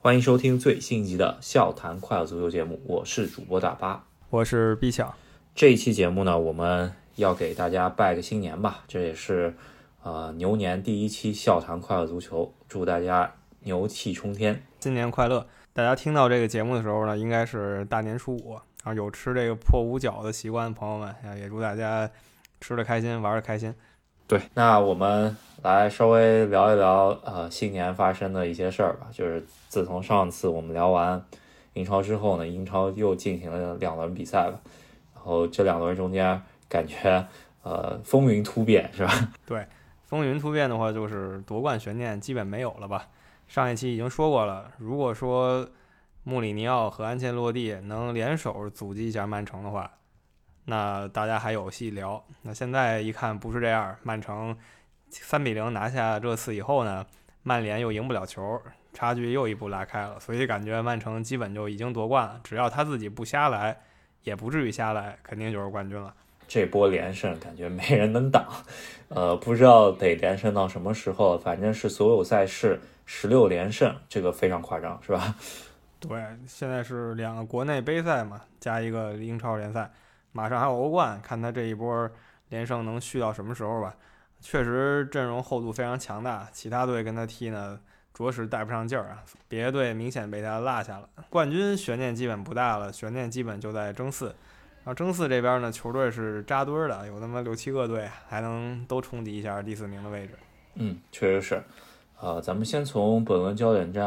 欢迎收听最新一集的《笑谈快乐足球》节目，我是主播大巴，我是毕强。这一期节目呢，我们要给大家拜个新年吧，这也是呃牛年第一期《笑谈快乐足球》，祝大家牛气冲天，新年快乐！大家听到这个节目的时候呢，应该是大年初五，然后有吃这个破五饺的习惯的，朋友们也祝大家吃的开心，玩的开心。对，那我们来稍微聊一聊呃新年发生的一些事儿吧。就是自从上次我们聊完英超之后呢，英超又进行了两轮比赛吧。然后这两轮中间感觉呃风云突变，是吧？对，风云突变的话，就是夺冠悬念基本没有了吧。上一期已经说过了，如果说穆里尼奥和安切洛蒂能联手阻击一下曼城的话。那大家还有戏聊。那现在一看不是这样，曼城三比零拿下热刺以后呢，曼联又赢不了球，差距又一步拉开了。所以感觉曼城基本就已经夺冠了。只要他自己不瞎来，也不至于瞎来，肯定就是冠军了。这波连胜感觉没人能挡，呃，不知道得连胜到什么时候。反正是所有赛事十六连胜，这个非常夸张，是吧？对，现在是两个国内杯赛嘛，加一个英超联赛。马上还有欧冠，看他这一波连胜能续到什么时候吧。确实阵容厚度非常强大，其他队跟他踢呢，着实带不上劲儿啊。别的队明显被他落下了。冠军悬念基本不大了，悬念基本就在争四。然后争四这边呢，球队是扎堆儿的，有那么六七个队还能都冲击一下第四名的位置。嗯，确实是。呃，咱们先从本轮焦点战，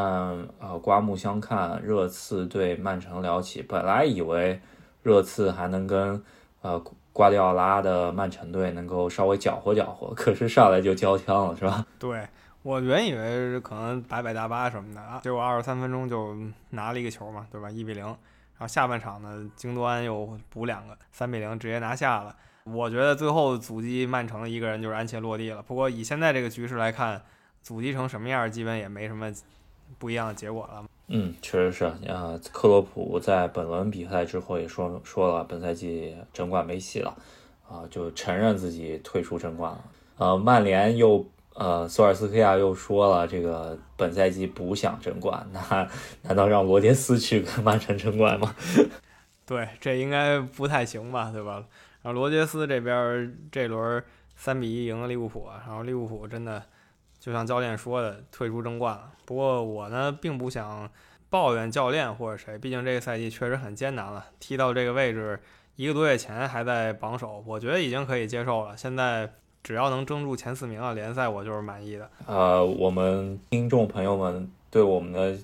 呃，刮目相看，热刺对曼城聊起。本来以为。热刺还能跟呃瓜迪奥拉的曼城队能够稍微搅和搅和，可是上来就交枪了，是吧？对我原以为可能摆摆大巴什么的啊，结果二十三分钟就拿了一个球嘛，对吧？一比零。然后下半场呢，京多安又补两个，三比零直接拿下了。我觉得最后阻击曼城的一个人就是安切洛蒂了。不过以现在这个局势来看，阻击成什么样，基本也没什么不一样的结果了。嗯，确实是啊。克洛普在本轮比赛之后也说说了，本赛季争冠没戏了，啊，就承认自己退出争冠了。呃，曼联又呃，索尔斯克亚又说了，这个本赛季不想争冠，那难道让罗杰斯去跟曼城争冠吗？对，这应该不太行吧，对吧？然后罗杰斯这边这轮三比一赢了利物浦，然后利物浦真的。就像教练说的，退出争冠了。不过我呢，并不想抱怨教练或者谁，毕竟这个赛季确实很艰难了。踢到这个位置，一个多月前还在榜首，我觉得已经可以接受了。现在只要能争住前四名啊，联赛我就是满意的。呃，我们听众朋友们对我们的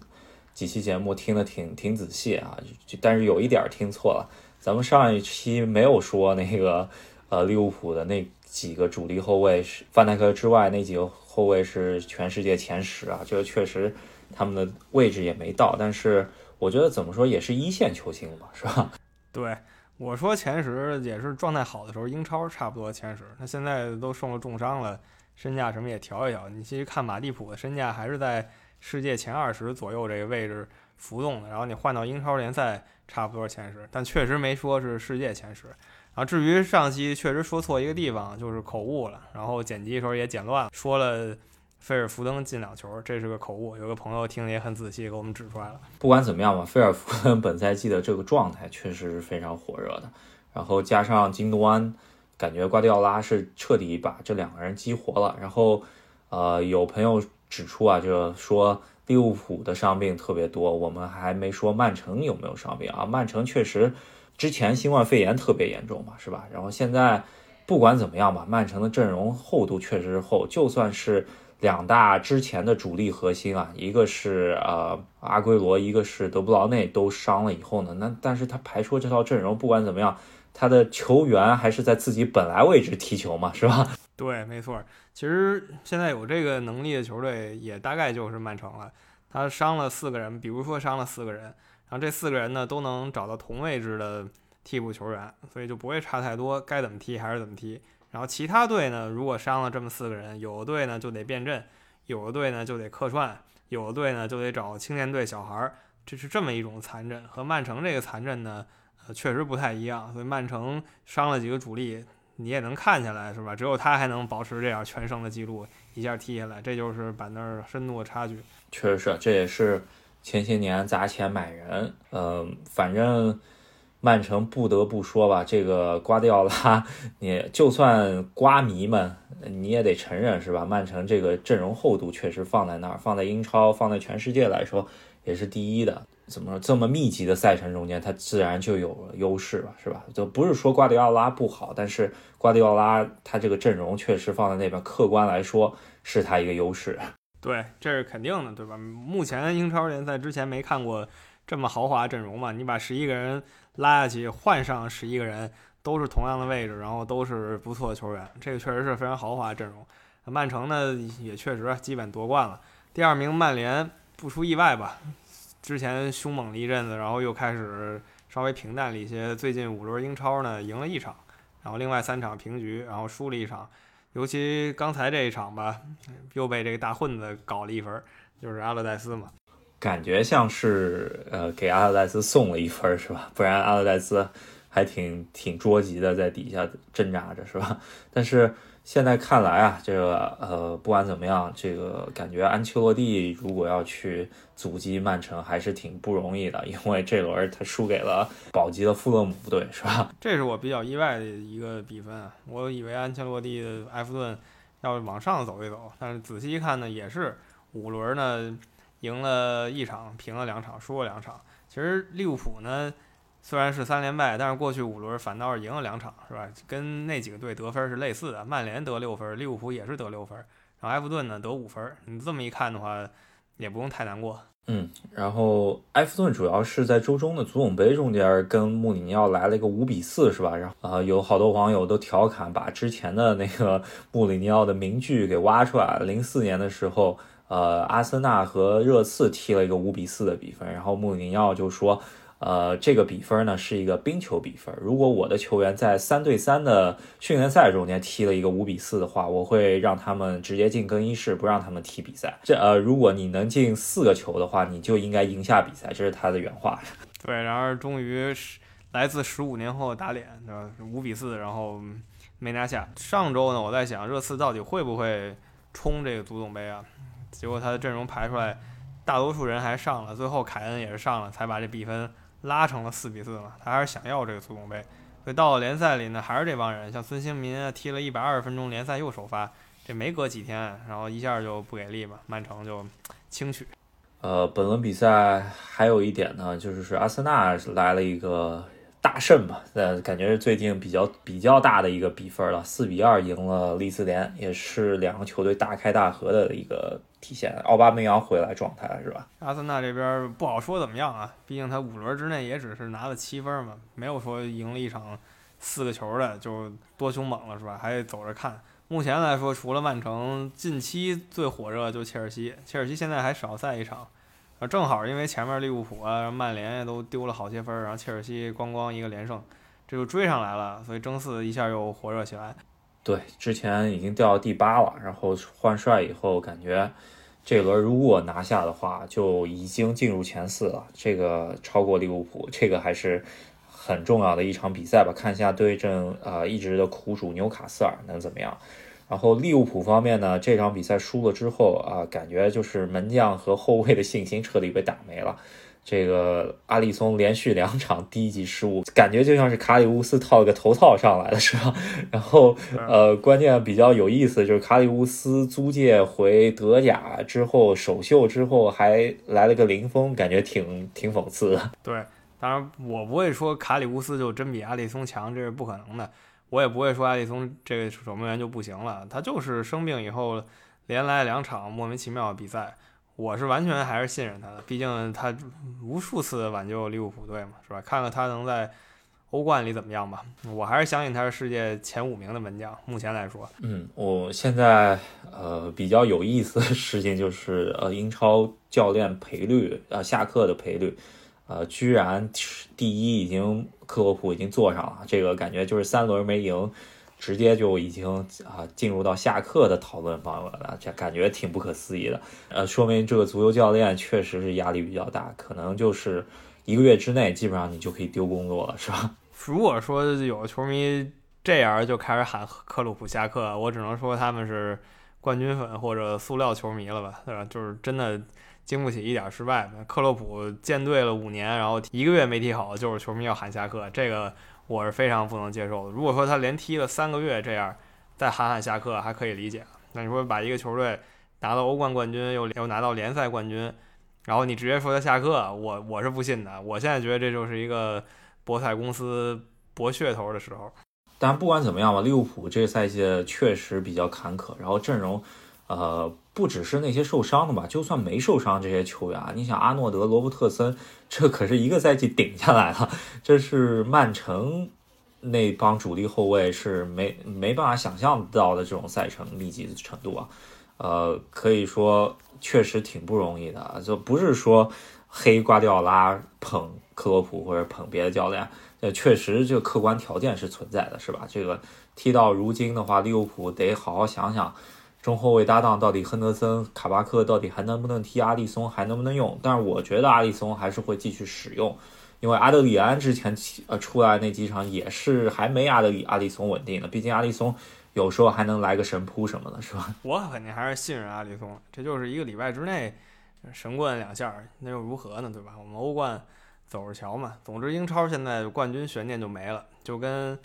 几期节目听得挺挺仔细啊，但是有一点听错了，咱们上一期没有说那个呃利物浦的那几个主力后卫是范戴克之外那几个。后卫是全世界前十啊，这个确实他们的位置也没到，但是我觉得怎么说也是一线球星嘛，是吧？对，我说前十也是状态好的时候，英超差不多前十。那现在都受了重伤了，身价什么也调一调。你其实看马蒂普的身价还是在世界前二十左右这个位置浮动的，然后你换到英超联赛差不多前十，但确实没说是世界前十。啊，至于上期确实说错一个地方，就是口误了，然后剪辑的时候也剪乱了，说了菲尔福登进两球，这是个口误。有个朋友听得也很仔细，给我们指出来了。不管怎么样吧，菲尔福登本赛季的这个状态确实是非常火热的，然后加上金多安，感觉瓜迪奥拉是彻底把这两个人激活了。然后，呃，有朋友指出啊，就说利物浦的伤病特别多，我们还没说曼城有没有伤病啊？曼城确实。之前新冠肺炎特别严重嘛，是吧？然后现在不管怎么样吧，曼城的阵容厚度确实是厚。就算是两大之前的主力核心啊，一个是呃阿圭罗，一个是德布劳内都伤了以后呢，那但是他排出这套阵容，不管怎么样，他的球员还是在自己本来位置踢球嘛，是吧？对，没错。其实现在有这个能力的球队也大概就是曼城了。他伤了四个人，比如说伤了四个人。然后这四个人呢都能找到同位置的替补球员，所以就不会差太多，该怎么踢还是怎么踢。然后其他队呢，如果伤了这么四个人，有的队呢就得变阵，有的队呢就得客串，有的队呢就得找青年队小孩儿，这是这么一种残阵。和曼城这个残阵呢，呃，确实不太一样。所以曼城伤了几个主力，你也能看下来，是吧？只有他还能保持这样全胜的记录，一下踢下来，这就是板凳深度的差距。确实是，这也是。前些年砸钱买人，嗯，反正曼城不得不说吧，这个瓜迪奥拉，你就算瓜迷们，你也得承认是吧？曼城这个阵容厚度确实放在那儿，放在英超，放在全世界来说也是第一的。怎么说？这么密集的赛程中间，他自然就有了优势了，是吧？就不是说瓜迪奥拉不好，但是瓜迪奥拉他这个阵容确实放在那边，客观来说是他一个优势。对，这是肯定的，对吧？目前英超联赛之前没看过这么豪华阵容嘛？你把十一个人拉下去，换上十一个人，都是同样的位置，然后都是不错的球员，这个确实是非常豪华阵容。曼城呢，也确实基本夺冠了。第二名曼联，不出意外吧？之前凶猛了一阵子，然后又开始稍微平淡了一些。最近五轮英超呢，赢了一场，然后另外三场平局，然后输了一场。尤其刚才这一场吧，又被这个大混子搞了一分，就是阿勒代斯嘛。感觉像是呃给阿勒代斯送了一分是吧？不然阿勒代斯还挺挺捉急的，在底下挣扎着是吧？但是。现在看来啊，这个呃，不管怎么样，这个感觉安切洛蒂如果要去阻击曼城，还是挺不容易的，因为这轮他输给了保级的富勒姆队，是吧？这是我比较意外的一个比分，我以为安切洛蒂的埃弗顿要往上走一走，但是仔细一看呢，也是五轮呢赢了一场，平了两场，输了两场。其实利物浦呢。虽然是三连败，但是过去五轮反倒是赢了两场，是吧？跟那几个队得分是类似的。曼联得六分，利物浦也是得六分，然后埃弗顿呢得五分。你这么一看的话，也不用太难过。嗯，然后埃弗顿主要是在周中的足总杯中间跟穆里尼奥来了一个五比四，是吧？然后啊，有好多网友都调侃，把之前的那个 穆里尼奥的名句给挖出来了。零四年的时候，呃，阿森纳和热刺踢了一个五比四的比分，然后穆里尼奥就说。呃，这个比分呢是一个冰球比分。如果我的球员在三对三的训练赛中间踢了一个五比四的话，我会让他们直接进更衣室，不让他们踢比赛。这呃，如果你能进四个球的话，你就应该赢下比赛。这是他的原话。对，然而终于是来自十五年后打脸，对吧？五比四，然后没拿下。上周呢，我在想热刺到底会不会冲这个足总杯啊？结果他的阵容排出来，大多数人还上了，最后凯恩也是上了，才把这比分。拉成了四比四嘛，他还是想要这个足总杯，所以到了联赛里呢，还是这帮人，像孙兴民啊，踢了一百二十分钟联赛又首发，这没隔几天，然后一下就不给力嘛，曼城就轻取。呃，本轮比赛还有一点呢，就是是阿森纳来了一个大胜吧，呃，感觉是最近比较比较大的一个比分了，四比二赢了利兹联，也是两个球队大开大合的一个。体现奥巴梅扬回来状态了是吧？阿森纳这边不好说怎么样啊，毕竟他五轮之内也只是拿了七分嘛，没有说赢了一场四个球的就多凶猛了是吧？还得走着看。目前来说，除了曼城，近期最火热就切尔西，切尔西现在还少赛一场，啊，正好因为前面利物浦啊、曼联也都丢了好些分，然后切尔西咣咣一个连胜，这就追上来了，所以争四一下又火热起来。对，之前已经掉到第八了，然后换帅以后，感觉这轮如果拿下的话，就已经进入前四了。这个超过利物浦，这个还是很重要的一场比赛吧。看一下对阵呃一直的苦主纽卡斯尔能怎么样。然后利物浦方面呢，这场比赛输了之后啊，感觉就是门将和后卫的信心彻底被打没了。这个阿里松连续两场低级失误，感觉就像是卡里乌斯套了个头套上来的是吧？然后呃，关键比较有意思就是卡里乌斯租借回德甲之后首秀之后还来了个零封，感觉挺挺讽刺的。对，当然我不会说卡里乌斯就真比阿里松强，这是不可能的。我也不会说阿里松这个守门员就不行了，他就是生病以后连来两场莫名其妙的比赛。我是完全还是信任他的，毕竟他无数次挽救利物浦队嘛，是吧？看看他能在欧冠里怎么样吧。我还是相信他是世界前五名的门将。目前来说，嗯，我现在呃比较有意思的事情就是呃英超教练赔率呃下课的赔率，呃居然第一已经克洛普已经坐上了，这个感觉就是三轮没赢。直接就已经啊进入到下课的讨论范围了，这感觉挺不可思议的。呃，说明这个足球教练确实是压力比较大，可能就是一个月之内基本上你就可以丢工作了，是吧？如果说有球迷这样就开始喊克鲁普下课，我只能说他们是冠军粉或者塑料球迷了吧，对吧？就是真的经不起一点失败。克洛普建队了五年，然后一个月没踢好，就是球迷要喊下课，这个我是非常不能接受的。如果说他连踢了三个月这样，再喊喊下课还可以理解。那你说把一个球队拿到欧冠冠军，又又拿到联赛冠军，然后你直接说他下课，我我是不信的。我现在觉得这就是一个博彩公司博噱头的时候。但不管怎么样吧，利物浦这个赛季确实比较坎坷，然后阵容，呃，不只是那些受伤的吧，就算没受伤这些球员，你想阿诺德、罗伯特森，这可是一个赛季顶下来了，这是曼城那帮主力后卫是没没办法想象到的这种赛程密集程度啊，呃，可以说确实挺不容易的，就不是说黑瓜迪奥拉捧克洛普或者捧别的教练。呃，确实，这客观条件是存在的，是吧？这个踢到如今的话，利物浦得好好想想，中后卫搭档到底亨德森、卡巴克到底还能不能踢，阿里松还能不能用？但是我觉得阿里松还是会继续使用，因为阿德里安之前呃出来那几场也是还没阿德里阿里松稳定的，毕竟阿里松有时候还能来个神扑什么的，是吧？我肯定还是信任阿里松，这就是一个礼拜之内神棍两下，那又如何呢？对吧？我们欧冠。走着瞧嘛。总之，英超现在冠军悬念就没了，就跟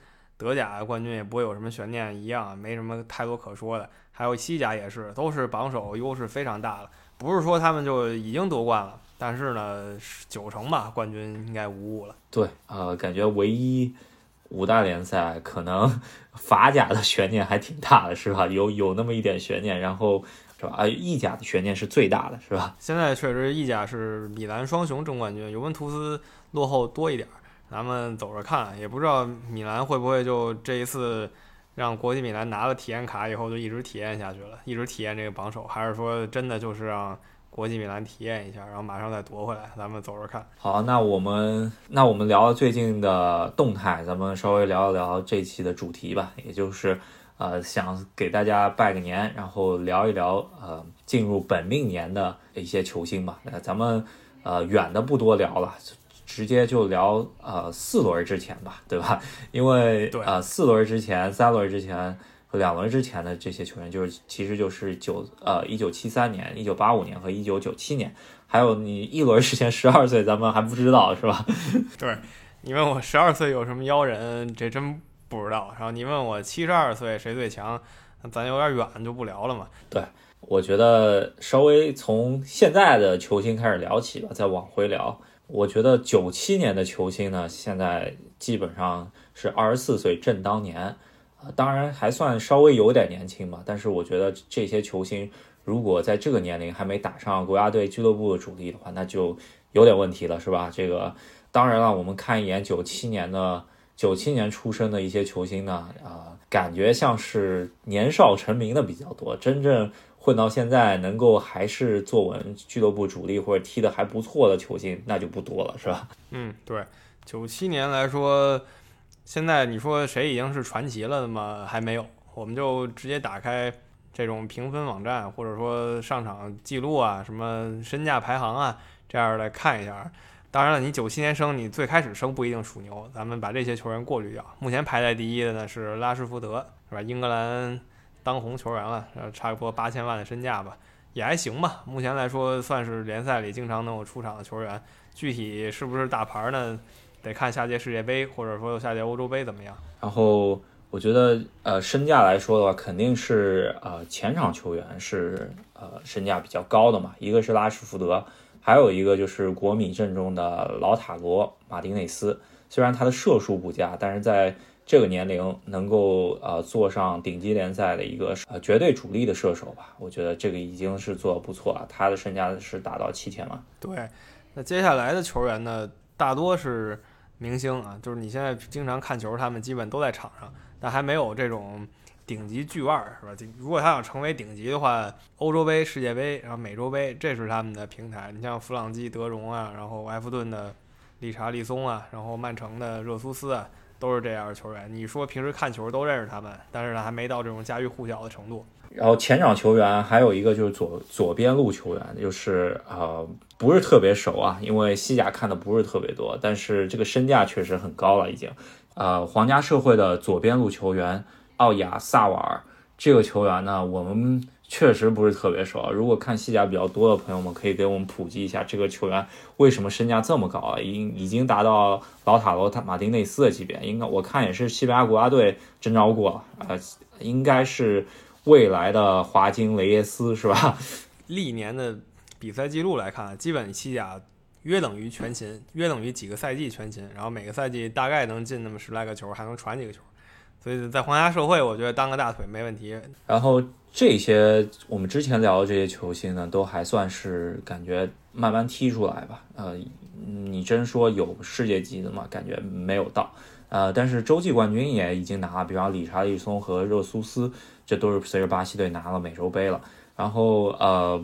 德甲冠军也不会有什么悬念一样，没什么太多可说的。还有西甲也是，都是榜首优势非常大了。不是说他们就已经夺冠了，但是呢，九成吧，冠军应该无误了。对，呃，感觉唯一五大联赛可能 法甲的悬念还挺大的，是吧？有有那么一点悬念，然后。是吧？啊，意甲的悬念是最大的，是吧？现在确实意甲是米兰双雄争冠军，尤文图斯落后多一点儿，咱们走着看。也不知道米兰会不会就这一次让国际米兰拿了体验卡以后就一直体验下去了，一直体验这个榜首，还是说真的就是让国际米兰体验一下，然后马上再夺回来？咱们走着看。好，那我们那我们聊最近的动态，咱们稍微聊一聊这期的主题吧，也就是。呃，想给大家拜个年，然后聊一聊呃进入本命年的一些球星吧。那咱们呃远的不多聊了，直接就聊呃四轮之前吧，对吧？因为呃四轮之前、三轮之前和两轮之前的这些球员，就是其实就是九呃一九七三年、一九八五年和一九九七年，还有你一轮之前十二岁，咱们还不知道是吧？对，你问我十二岁有什么妖人，这真。不知道，然后你问我七十二岁谁最强，咱有点远就不聊了嘛。对，我觉得稍微从现在的球星开始聊起吧，再往回聊。我觉得九七年的球星呢，现在基本上是二十四岁正当年，啊，当然还算稍微有点年轻吧。但是我觉得这些球星如果在这个年龄还没打上国家队俱乐部的主力的话，那就有点问题了，是吧？这个当然了，我们看一眼九七年的。九七年出生的一些球星呢，啊，感觉像是年少成名的比较多，真正混到现在能够还是坐稳俱乐部主力或者踢得还不错的球星，那就不多了，是吧？嗯，对，九七年来说，现在你说谁已经是传奇了的吗？还没有，我们就直接打开这种评分网站，或者说上场记录啊，什么身价排行啊，这样来看一下。当然了，你九七年生，你最开始生不一定属牛。咱们把这些球员过滤掉。目前排在第一的呢是拉什福德，是吧？英格兰当红球员了，差不多八千万的身价吧，也还行吧。目前来说算是联赛里经常能有出场的球员。具体是不是大牌呢？得看下届世界杯或者说下届欧洲杯怎么样。然后我觉得，呃，身价来说的话，肯定是呃前场球员是呃身价比较高的嘛。一个是拉什福德。还有一个就是国米阵中的老塔罗马丁内斯，虽然他的射术不佳，但是在这个年龄能够呃坐上顶级联赛的一个呃绝对主力的射手吧，我觉得这个已经是做的不错了。他的身价是达到七千万。对，那接下来的球员呢，大多是明星啊，就是你现在经常看球，他们基本都在场上，但还没有这种。顶级巨腕儿是吧？如果他想成为顶级的话，欧洲杯、世界杯，然后美洲杯，这是他们的平台。你像弗朗基·德容啊，然后埃弗顿的理查利松啊，然后曼城的热苏斯啊，都是这样的球员。你说平时看球都认识他们，但是呢，还没到这种家喻户晓的程度。然后前场球员还有一个就是左左边路球员，就是呃不是特别熟啊，因为西甲看的不是特别多，但是这个身价确实很高了已经。呃，皇家社会的左边路球员。奥亚萨瓦尔这个球员呢，我们确实不是特别熟。如果看西甲比较多的朋友们，可以给我们普及一下这个球员为什么身价这么高啊？已已经达到老塔罗塔马丁内斯的级别，应该我看也是西班牙国家队征召过了，呃，应该是未来的华金雷耶斯是吧？历年的比赛记录来看，基本西甲约等于全勤，约等于几个赛季全勤，然后每个赛季大概能进那么十来个球，还能传几个球。所以在皇家社会，我觉得当个大腿没问题。然后这些我们之前聊的这些球星呢，都还算是感觉慢慢踢出来吧。呃，你真说有世界级的吗？感觉没有到。呃，但是洲际冠军也已经拿了，比方理查利松和热苏斯，这都是随着巴西队拿了美洲杯了。然后呃，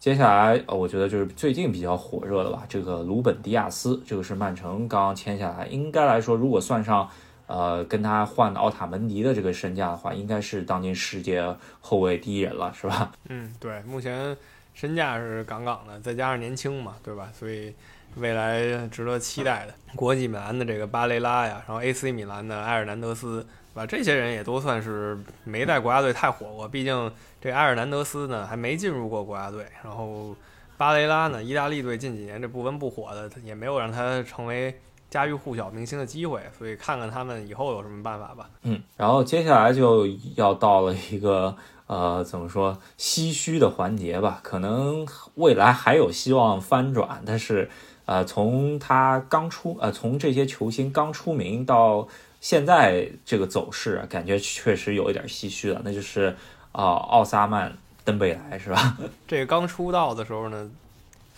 接下来我觉得就是最近比较火热的吧，这个鲁本迪亚斯，这个是曼城刚刚签下来，应该来说如果算上。呃，跟他换奥塔门迪的这个身价的话，应该是当今世界后卫第一人了，是吧？嗯，对，目前身价是杠杠的，再加上年轻嘛，对吧？所以未来值得期待的，国际米兰的这个巴雷拉呀，然后 AC 米兰的埃尔南德斯，对吧？这些人也都算是没在国家队太火过，毕竟这埃尔南德斯呢还没进入过国家队，然后巴雷拉呢，意大利队近几年这不温不火的，也没有让他成为。家喻户晓明星的机会，所以看看他们以后有什么办法吧。嗯，然后接下来就要到了一个呃，怎么说唏嘘的环节吧？可能未来还有希望翻转，但是呃，从他刚出呃，从这些球星刚出名到现在这个走势，感觉确实有一点唏嘘了。那就是啊，奥萨曼登贝莱是吧？这个刚出道的时候呢，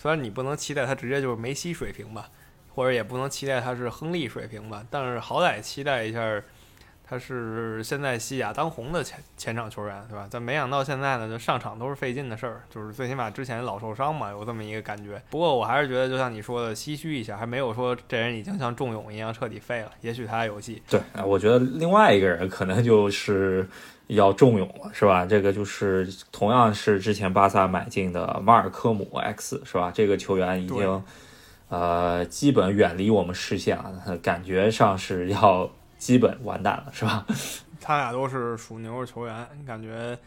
虽然你不能期待他直接就是梅西水平吧。或者也不能期待他是亨利水平吧，但是好歹期待一下，他是现在西甲当红的前前场球员，对吧？但没想到现在呢，就上场都是费劲的事儿，就是最起码之前老受伤嘛，有这么一个感觉。不过我还是觉得，就像你说的，唏嘘一下，还没有说这人已经像仲永一样彻底废了。也许他还有戏。对，我觉得另外一个人可能就是要仲永了，是吧？这个就是同样是之前巴萨买进的马尔科姆 X，是吧？这个球员已经。呃，基本远离我们视线了，感觉上是要基本完蛋了，是吧？他俩都是属牛的球员，感觉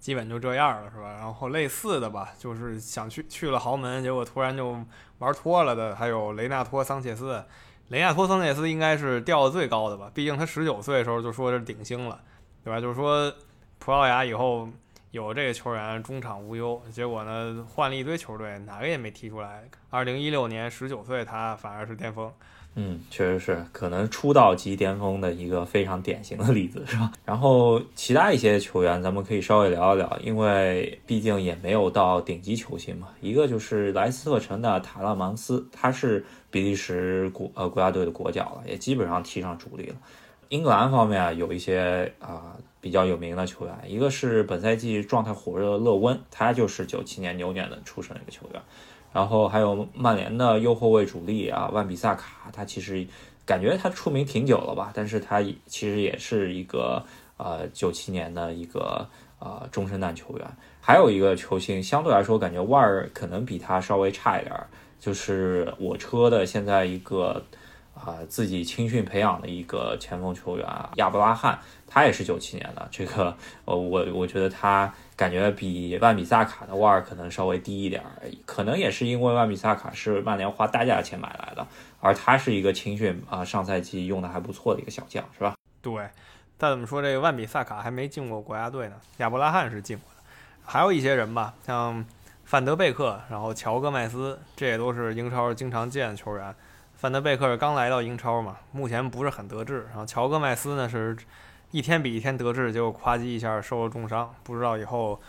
基本就这样了，是吧？然后类似的吧，就是想去去了豪门，结果突然就玩脱了的，还有雷纳托·桑切斯。雷纳托·桑切斯应该是调的最高的吧？毕竟他十九岁的时候就说是顶星了，对吧？就是说葡萄牙以后。有这个球员中场无忧，结果呢换了一堆球队，哪个也没踢出来。二零一六年十九岁，他反而是巅峰。嗯，确实是，可能出道即巅峰的一个非常典型的例子，是吧？然后其他一些球员，咱们可以稍微聊一聊，因为毕竟也没有到顶级球星嘛。一个就是莱斯特城的塔勒芒斯，他是比利时国呃国家队的国脚了，也基本上踢上主力了。英格兰方面，有一些啊。比较有名的球员，一个是本赛季状态火热的勒温，他就是九七年牛年的出生的一个球员。然后还有曼联的右后卫主力啊，万比萨卡，他其实感觉他出名挺久了吧，但是他其实也是一个呃九七年的一个呃中生代球员。还有一个球星，相对来说感觉腕儿可能比他稍微差一点，就是我车的现在一个。啊，自己青训培养的一个前锋球员亚布拉罕，他也是九七年的。这个，呃，我我觉得他感觉比万比萨卡的腕儿可能稍微低一点儿，可能也是因为万比萨卡是曼联花大价钱买来的，而他是一个青训啊，上赛季用的还不错的一个小将，是吧？对。再怎么说，这个万比萨卡还没进过国家队呢，亚伯拉罕是进过的。还有一些人吧，像范德贝克，然后乔戈麦斯，这也都是英超经常见的球员。范德贝克是刚来到英超嘛，目前不是很得志。然后乔戈麦斯呢，是一天比一天得志，结果夸叽一下受了重伤，不知道以后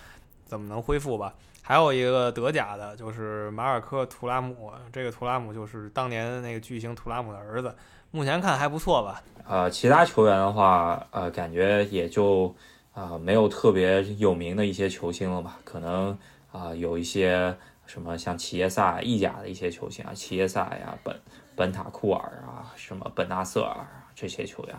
怎么能恢复吧。还有一个德甲的，就是马尔科·图拉姆，这个图拉姆就是当年那个巨星图拉姆的儿子，目前看还不错吧。呃，其他球员的话，呃，感觉也就啊没有特别有名的一些球星了吧，可能啊有一些什么像齐耶萨、意甲的一些球星啊，齐耶萨呀本。本塔库尔啊，什么本纳瑟尔啊，这些球员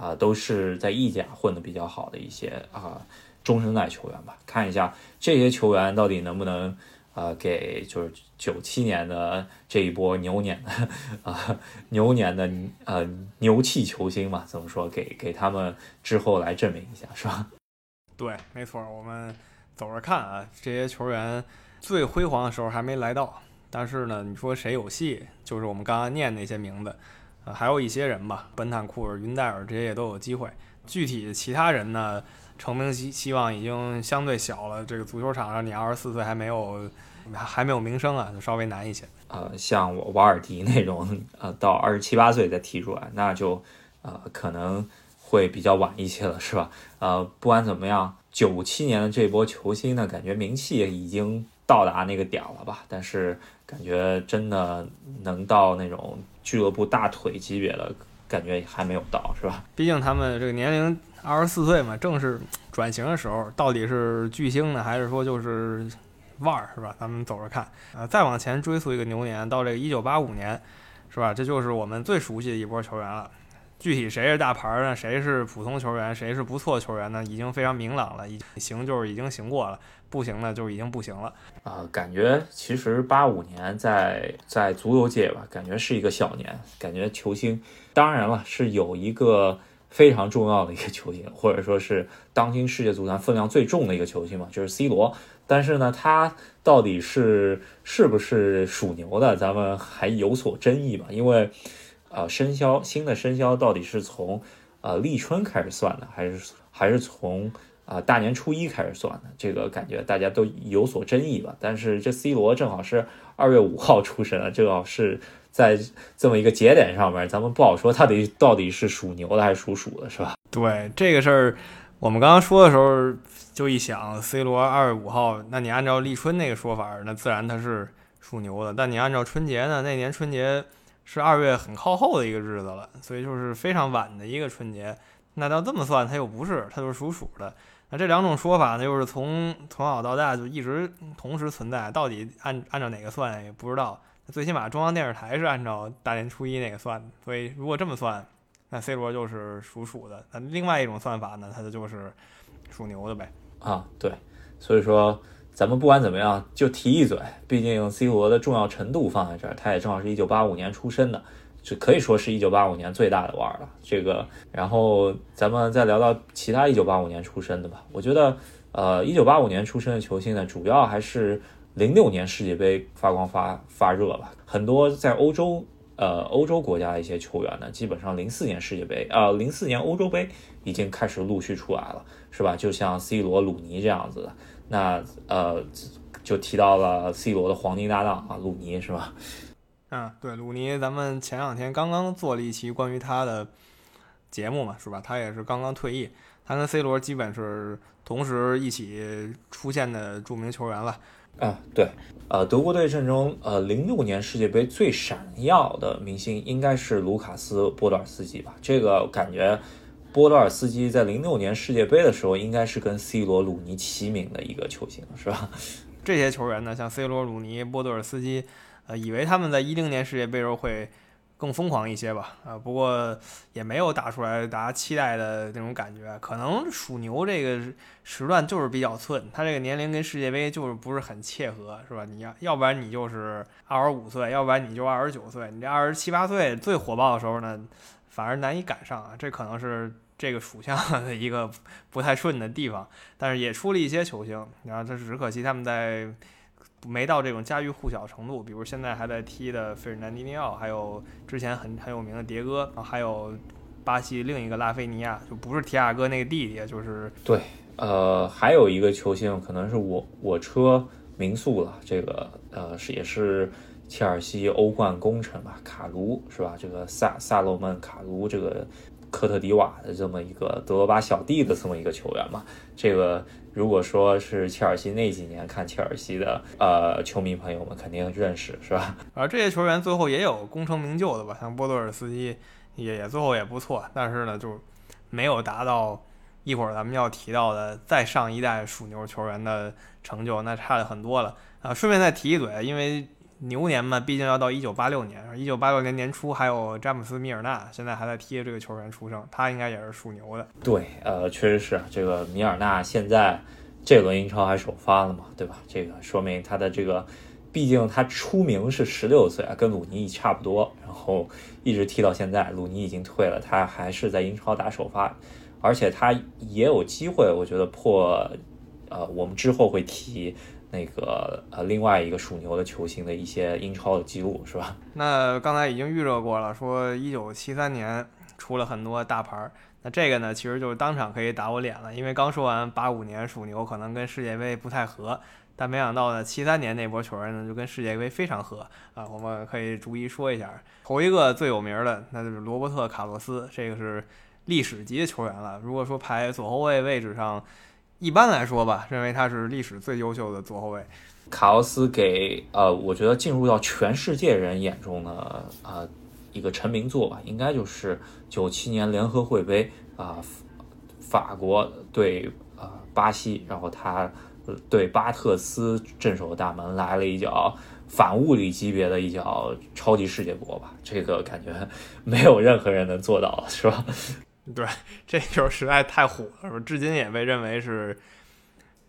啊，都是在意甲混得比较好的一些啊中生代球员吧。看一下这些球员到底能不能啊给就是九七年的这一波牛年的啊牛年的呃牛气球星嘛？怎么说？给给他们之后来证明一下，是吧？对，没错，我们。走着看啊，这些球员最辉煌的时候还没来到。但是呢，你说谁有戏？就是我们刚刚念那些名字，还有一些人吧，本坦库尔、云戴尔这些也都有机会。具体其他人呢，成名希希望已经相对小了。这个足球场上，你二十四岁还没有还没有名声啊，就稍微难一些。呃，像我瓦尔迪那种，呃，到二十七八岁再踢出来，那就呃可能会比较晚一些了，是吧？呃，不管怎么样，九七年的这波球星呢，感觉名气已经到达那个点了吧？但是。感觉真的能到那种俱乐部大腿级别的感觉还没有到，是吧？毕竟他们这个年龄二十四岁嘛，正是转型的时候。到底是巨星呢，还是说就是腕儿，是吧？咱们走着看。呃，再往前追溯一个牛年，到这个一九八五年，是吧？这就是我们最熟悉的一波球员了。具体谁是大牌呢？谁是普通球员？谁是不错球员呢？已经非常明朗了。已经行就是已经行过了。不行呢，就是已经不行了。啊，感觉其实八五年在在足球界吧，感觉是一个小年。感觉球星，当然了，是有一个非常重要的一个球星，或者说是当今世界足坛分量最重的一个球星嘛，就是 C 罗。但是呢，他到底是是不是属牛的，咱们还有所争议吧。因为，呃，生肖新的生肖到底是从呃立春开始算的，还是还是从？啊，大年初一开始算的，这个感觉大家都有所争议吧。但是这 C 罗正好是二月五号出生的，正好是在这么一个节点上面，咱们不好说他得到底是属牛的还是属鼠的，是吧？对这个事儿，我们刚刚说的时候就一想，C 罗二月五号，那你按照立春那个说法，那自然他是属牛的。但你按照春节呢，那年春节是二月很靠后的一个日子了，所以就是非常晚的一个春节。那要这么算，他又不是，他就是属鼠的。那这两种说法呢，又是从从小到大就一直同时存在，到底按按照哪个算也不知道。最起码中央电视台是按照大年初一那个算的，所以如果这么算，那 C 罗就是属鼠的。那另外一种算法呢，他的就是属牛的呗。啊，对，所以说咱们不管怎么样，就提一嘴，毕竟 C 罗的重要程度放在这儿，他也正好是一九八五年出生的。这可以说是一九八五年最大的腕了。这个，然后咱们再聊到其他一九八五年出生的吧。我觉得，呃，一九八五年出生的球星呢，主要还是零六年世界杯发光发发热吧。很多在欧洲，呃，欧洲国家的一些球员呢，基本上零四年世界杯，呃，零四年欧洲杯已经开始陆续出来了，是吧？就像 C 罗、鲁尼这样子的。那呃，就提到了 C 罗的黄金搭档啊，鲁尼，是吧？嗯，对，鲁尼，咱们前两天刚刚做了一期关于他的节目嘛，是吧？他也是刚刚退役，他跟 C 罗基本是同时一起出现的著名球员了。啊，对，呃，德国队阵中，呃，零六年世界杯最闪耀的明星应该是卢卡斯·波多尔斯基吧？这个感觉，波多尔斯基在零六年世界杯的时候，应该是跟 C 罗、鲁尼齐名的一个球星，是吧？这些球员呢，像 C 罗、鲁尼、波多尔斯基。呃，以为他们在一零年世界杯时候会更疯狂一些吧？啊，不过也没有打出来大家期待的那种感觉。可能属牛这个时段就是比较寸，他这个年龄跟世界杯就是不是很切合，是吧？你要要不然你就是二十五岁，要不然你就二十九岁，你这二十七八岁最火爆的时候呢，反而难以赶上啊。这可能是这个属相的一个不太顺的地方。但是也出了一些球星，然后这只可惜他们在。没到这种家喻户晓程度，比如现在还在踢的费尔南迪尼奥，还有之前很很有名的迭戈，还有巴西另一个拉菲尼亚，就不是提亚哥那个弟弟，就是对，呃，还有一个球星可能是我我车民宿了，这个呃是也是切尔西欧冠功臣吧，卡卢是吧？这个萨萨洛曼卡卢这个。科特迪瓦的这么一个德罗巴小弟的这么一个球员嘛，这个如果说是切尔西那几年看切尔西的呃球迷朋友们肯定认识是吧？而这些球员最后也有功成名就的吧，像波多尔斯基也也最后也不错，但是呢就没有达到一会儿咱们要提到的再上一代属牛球员的成就，那差的很多了啊。顺便再提一嘴，因为。牛年嘛，毕竟要到一九八六年。一九八六年年初还有詹姆斯·米尔纳，现在还在踢这个球员出生，他应该也是属牛的。对，呃，确实是这个米尔纳现在这轮英超还首发了嘛，对吧？这个说明他的这个，毕竟他出名是十六岁啊，跟鲁尼差不多，然后一直踢到现在。鲁尼已经退了，他还是在英超打首发，而且他也有机会，我觉得破呃，我们之后会提那个呃另外一个属牛的球星的一些英超的记录，是吧？那刚才已经预热过了，说一九七三年出了很多大牌儿。那这个呢，其实就是当场可以打我脸了，因为刚说完八五年属牛可能跟世界杯不太合，但没想到呢，七三年那波球员呢就跟世界杯非常合啊。我们可以逐一说一下，头一个最有名的那就是罗伯特卡洛斯，这个是历史级的球员了。如果说排左后卫位置上，一般来说吧，认为他是历史最优秀的左后卫。卡奥斯给呃，我觉得进入到全世界人眼中的呃。一个成名作吧，应该就是九七年联合会杯啊，法国对呃巴西，然后他对巴特斯镇守大门来了一脚反物理级别的一脚超级世界波吧，这个感觉没有任何人能做到，是吧？对，这球实在太火了？至今也被认为是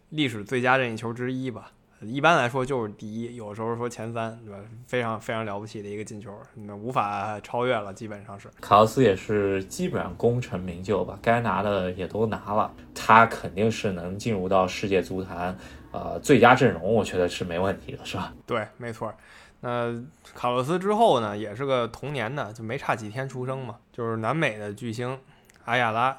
历史最佳任意球之一吧。一般来说就是第一，有时候说前三，对吧？非常非常了不起的一个进球，那无法超越了，基本上是。卡洛斯也是基本上功成名就吧，该拿的也都拿了，他肯定是能进入到世界足坛，呃，最佳阵容，我觉得是没问题的，是吧？对，没错。那卡洛斯之后呢，也是个童年的，就没差几天出生嘛，就是南美的巨星阿亚拉。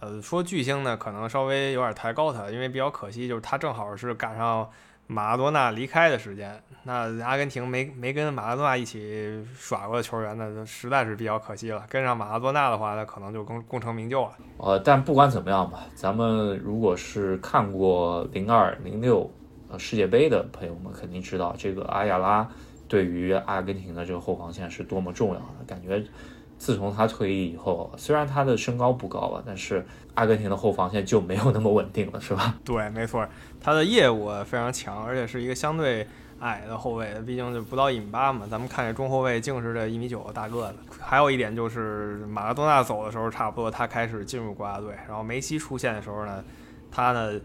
呃，说巨星呢，可能稍微有点抬高他，因为比较可惜，就是他正好是赶上。马拉多纳离开的时间，那阿根廷没没跟马拉多纳一起耍过的球员呢，实在是比较可惜了。跟上马拉多纳的话，那可能就功功成名就了。呃，但不管怎么样吧，咱们如果是看过零二零六呃世界杯的朋友们，肯定知道这个阿亚拉对于阿根廷的这个后防线是多么重要的。感觉自从他退役以后，虽然他的身高不高了，但是阿根廷的后防线就没有那么稳定了，是吧？对，没错。他的业务非常强，而且是一个相对矮的后卫，毕竟就不到一米八嘛。咱们看这中后卫净是这一米九的大个子。还有一点就是马拉多纳走的时候，差不多他开始进入国家队，然后梅西出现的时候呢，他呢。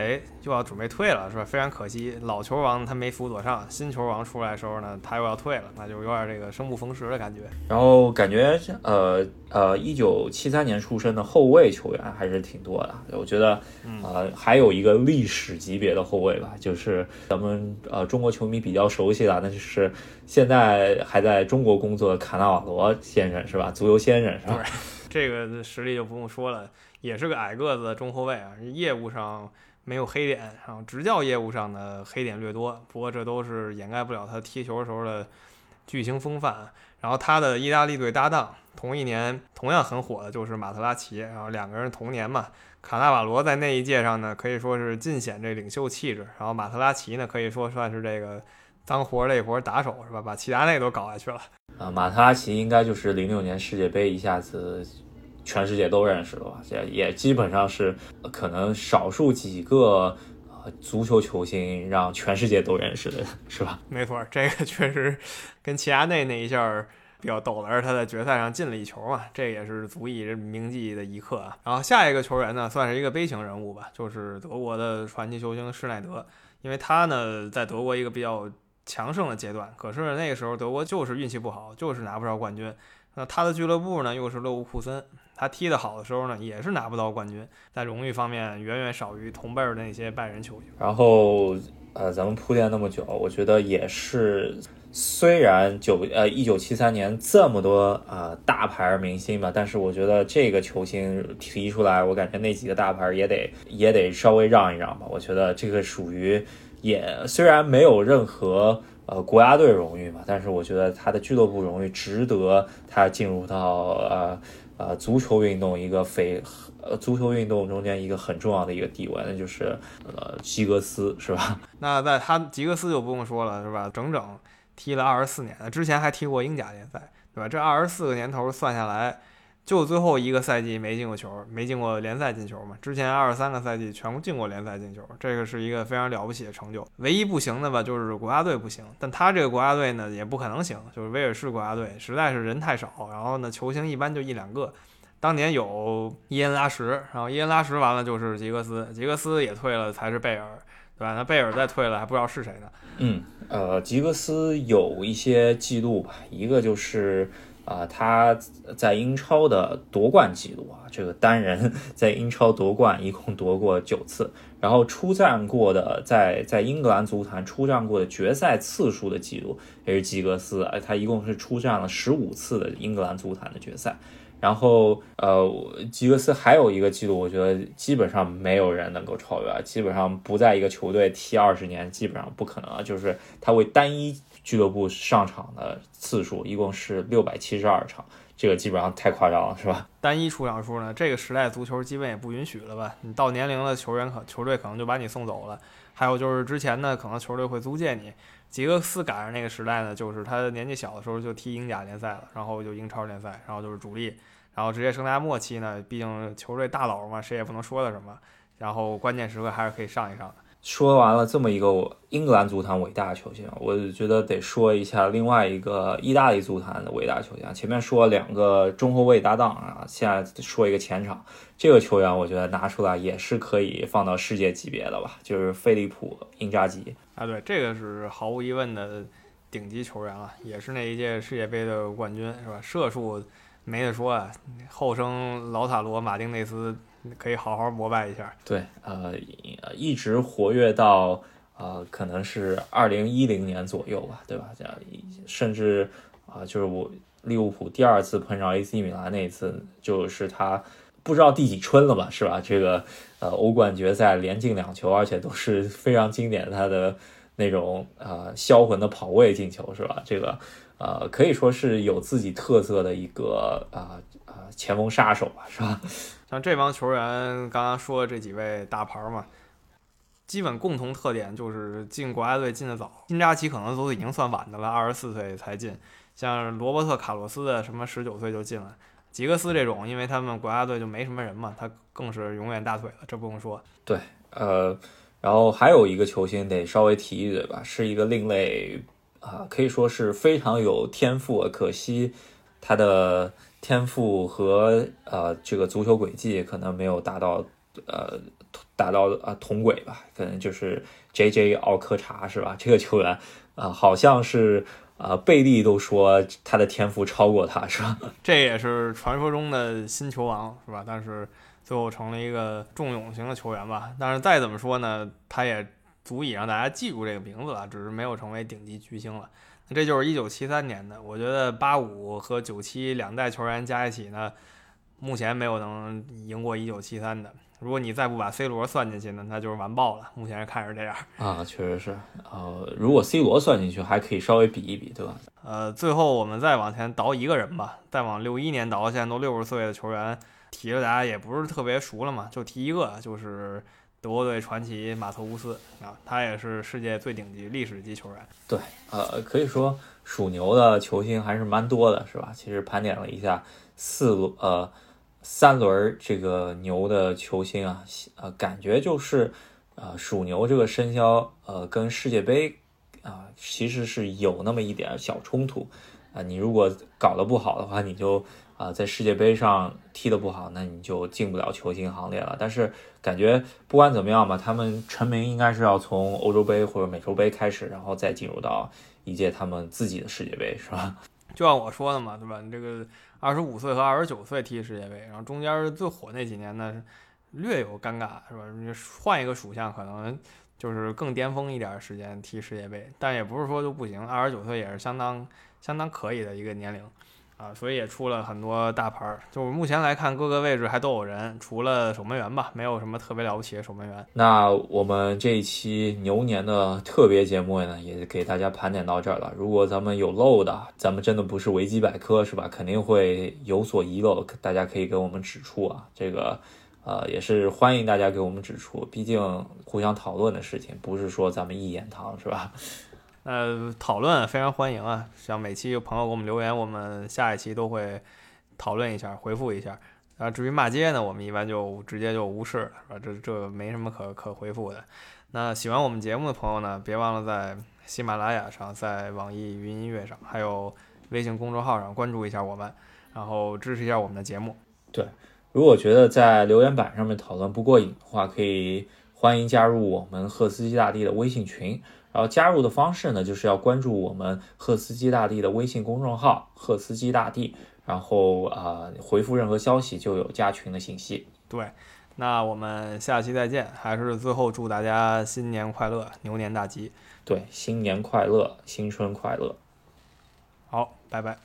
哎，就要准备退了，是吧？非常可惜，老球王他没辅佐上，新球王出来的时候呢，他又要退了，那就有点这个生不逢时的感觉。然后感觉，呃呃，一九七三年出生的后卫球员还是挺多的。我觉得，呃，还有一个历史级别的后卫吧，就是咱们呃中国球迷比较熟悉的，那就是现在还在中国工作的卡纳瓦罗先生，是吧？足球先生，是吧？这个实力就不用说了，也是个矮个子的中后卫啊，业务上。没有黑点，然后执教业务上的黑点略多，不过这都是掩盖不了他踢球时候的巨星风范。然后他的意大利队搭档，同一年同样很火的就是马特拉齐，然后两个人同年嘛。卡纳瓦罗在那一届上呢，可以说是尽显这领袖气质，然后马特拉齐呢，可以说算是这个脏活累活打手，是吧？把齐达内都搞下去了。啊，马特拉齐应该就是零六年世界杯一下子。全世界都认识了吧？也也基本上是可能少数几个呃足球球星让全世界都认识的，是吧？没错，这个确实跟齐达内那一下比较逗了，而他在决赛上进了一球嘛，这也是足以铭记的一刻啊。然后下一个球员呢，算是一个悲情人物吧，就是德国的传奇球星施耐德，因为他呢在德国一个比较强盛的阶段，可是那个时候德国就是运气不好，就是拿不着冠军。那他的俱乐部呢又是勒沃库森。他踢得好的时候呢，也是拿不到冠军，在荣誉方面远远少于同辈儿的那些拜仁球星。然后，呃，咱们铺垫那么久，我觉得也是，虽然九呃一九七三年这么多啊大牌明星吧，但是我觉得这个球星提出来，我感觉那几个大牌也得也得稍微让一让吧。我觉得这个属于也虽然没有任何呃国家队荣誉嘛，但是我觉得他的俱乐部荣誉值得他进入到呃。呃，足球运动一个非呃，足球运动中间一个很重要的一个地位，那就是呃，吉格斯，是吧？那在他吉格斯就不用说了，是吧？整整踢了二十四年，之前还踢过英甲联赛，对吧？这二十四个年头算下来。就最后一个赛季没进过球，没进过联赛进球嘛？之前二十三个赛季全部进过联赛进球，这个是一个非常了不起的成就。唯一不行的吧，就是国家队不行。但他这个国家队呢，也不可能行，就是威尔士国家队实在是人太少，然后呢，球星一般就一两个。当年有伊恩拉什，然后伊恩拉什完了就是吉格斯，吉格斯也退了才是贝尔。对吧？那贝尔再退了，还不知道是谁呢。嗯，呃，吉格斯有一些记录吧，一个就是啊、他在英超的夺冠记录啊，这个单人 在英超夺冠一共夺过九次，然后出战过的在在英格兰足坛出战过的决赛次数的记录也是吉格斯，哎，他一共是出战了十五次的英格兰足坛的决赛。然后，呃，吉格斯还有一个记录，我觉得基本上没有人能够超越，基本上不在一个球队踢二十年，基本上不可能啊。就是他为单一俱乐部上场的次数一共是六百七十二场，这个基本上太夸张了，是吧？单一出场数呢，这个时代足球基本也不允许了吧？你到年龄了，球员可球队可能就把你送走了。还有就是之前呢，可能球队会租借你。吉格斯赶上那个时代呢，就是他年纪小的时候就踢英甲联赛了，然后就英超联赛，然后就是主力，然后职业生涯末期呢，毕竟球队大佬嘛，谁也不能说他什么，然后关键时刻还是可以上一上的。说完了这么一个英格兰足坛伟大的球星，我觉得得说一下另外一个意大利足坛的伟大球星。前面说两个中后卫搭档啊，现在说一个前场，这个球员我觉得拿出来也是可以放到世界级别的吧，就是菲利普·因扎吉。啊，对，这个是毫无疑问的顶级球员了，也是那一届世界杯的冠军，是吧？射术没得说啊，后生劳塔罗·马丁内斯可以好好膜拜一下。对，呃，一直活跃到呃，可能是二零一零年左右吧，对吧？这样，甚至啊、就是我利物浦第二次碰上 AC 米兰那一次，就是他不知道第几春了吧，是吧？这个呃，欧冠决赛连进两球，而且都是非常经典他的那种呃销魂的跑位进球，是吧？这个呃，可以说是有自己特色的一个啊啊、前锋杀手吧，是吧？像这帮球员，刚刚说的这几位大牌嘛，基本共同特点就是进国家队进的早。金扎奇可能都已经算晚的了，二十四岁才进。像罗伯特·卡洛斯的什么十九岁就进了，吉格斯这种，因为他们国家队就没什么人嘛，他更是永远大腿了，这不用说。对呃，然后还有一个球星得稍微提一嘴吧，是一个另类啊、可以说是非常有天赋啊，可惜他的天赋和呃这个足球轨迹可能没有达到呃达到啊、同轨吧，可能就是 J J 奥科查是吧？这个球员啊、好像是啊、贝利都说他的天赋超过他是吧？这也是传说中的新球王，是吧？但是最后成了一个重勇型的球员吧。但是再怎么说呢，他也足以让大家记住这个名字了，只是没有成为顶级巨星了。那这就是一九七三年的，我觉得八五和九七两代球员加一起呢，目前没有能赢过一九七三的。如果你再不把 C 罗算进去呢，那就是完爆了。目前看是这样。啊，确实是，呃，如果 C 罗算进去，还可以稍微比一比，对吧？呃，最后我们再往前倒一个人吧，再往六一年倒，现在都六十岁的球员，提了大家也不是特别熟了嘛，就提一个，就是德国队传奇马特乌斯啊，他也是世界最顶级历史级球员。对呃，可以说属牛的球星还是蛮多的，是吧？其实盘点了一下四轮呃三轮这个牛的球星啊，呃，感觉就是呃属牛这个生肖呃跟世界杯啊、其实是有那么一点小冲突啊、你如果搞得不好的话，你就啊、在世界杯上踢得不好，那你就进不了球星行列了。但是感觉不管怎么样吧，他们成名应该是要从欧洲杯或者美洲杯开始，然后再进入到一届他们自己的世界杯，是吧？就像我说的嘛，对吧？你这个二十五岁和二十九岁踢世界杯，然后中间最火那几年呢，略有尴尬，是吧？你换一个属相，可能就是更巅峰一点时间踢世界杯，但也不是说就不行。二十九岁也是相当相当可以的一个年龄啊，所以也出了很多大牌儿。就目前来看，各个位置还都有人，除了守门员吧，没有什么特别了不起的守门员。那我们这一期牛年的特别节目呢，也给大家盘点到这儿了。如果咱们有漏的，咱们真的不是维基百科是吧？肯定会有所遗漏，大家可以给我们指出啊。这个呃也是欢迎大家给我们指出，毕竟互相讨论的事情，不是说咱们一言堂是吧？呃，讨论非常欢迎啊！像每期有朋友给我们留言，我们下一期都会讨论一下，回复一下。啊，至于骂街呢，我们一般就直接就无视了，是吧？这这没什么可可回复的。那喜欢我们节目的朋友呢，别忘了在喜马拉雅上、在网易云音乐上，还有微信公众号上关注一下我们，然后支持一下我们的节目。对如果觉得在留言板上面讨论不过瘾的话，可以欢迎加入我们赫斯基大帝的微信群。然后加入的方式呢，就是要关注我们赫斯基大帝的微信公众号“赫斯基大帝”，然后啊、回复任何消息就有加群的信息。对，那我们下期再见。还是最后祝大家新年快乐，牛年大吉。对，新年快乐，新春快乐。好，拜拜。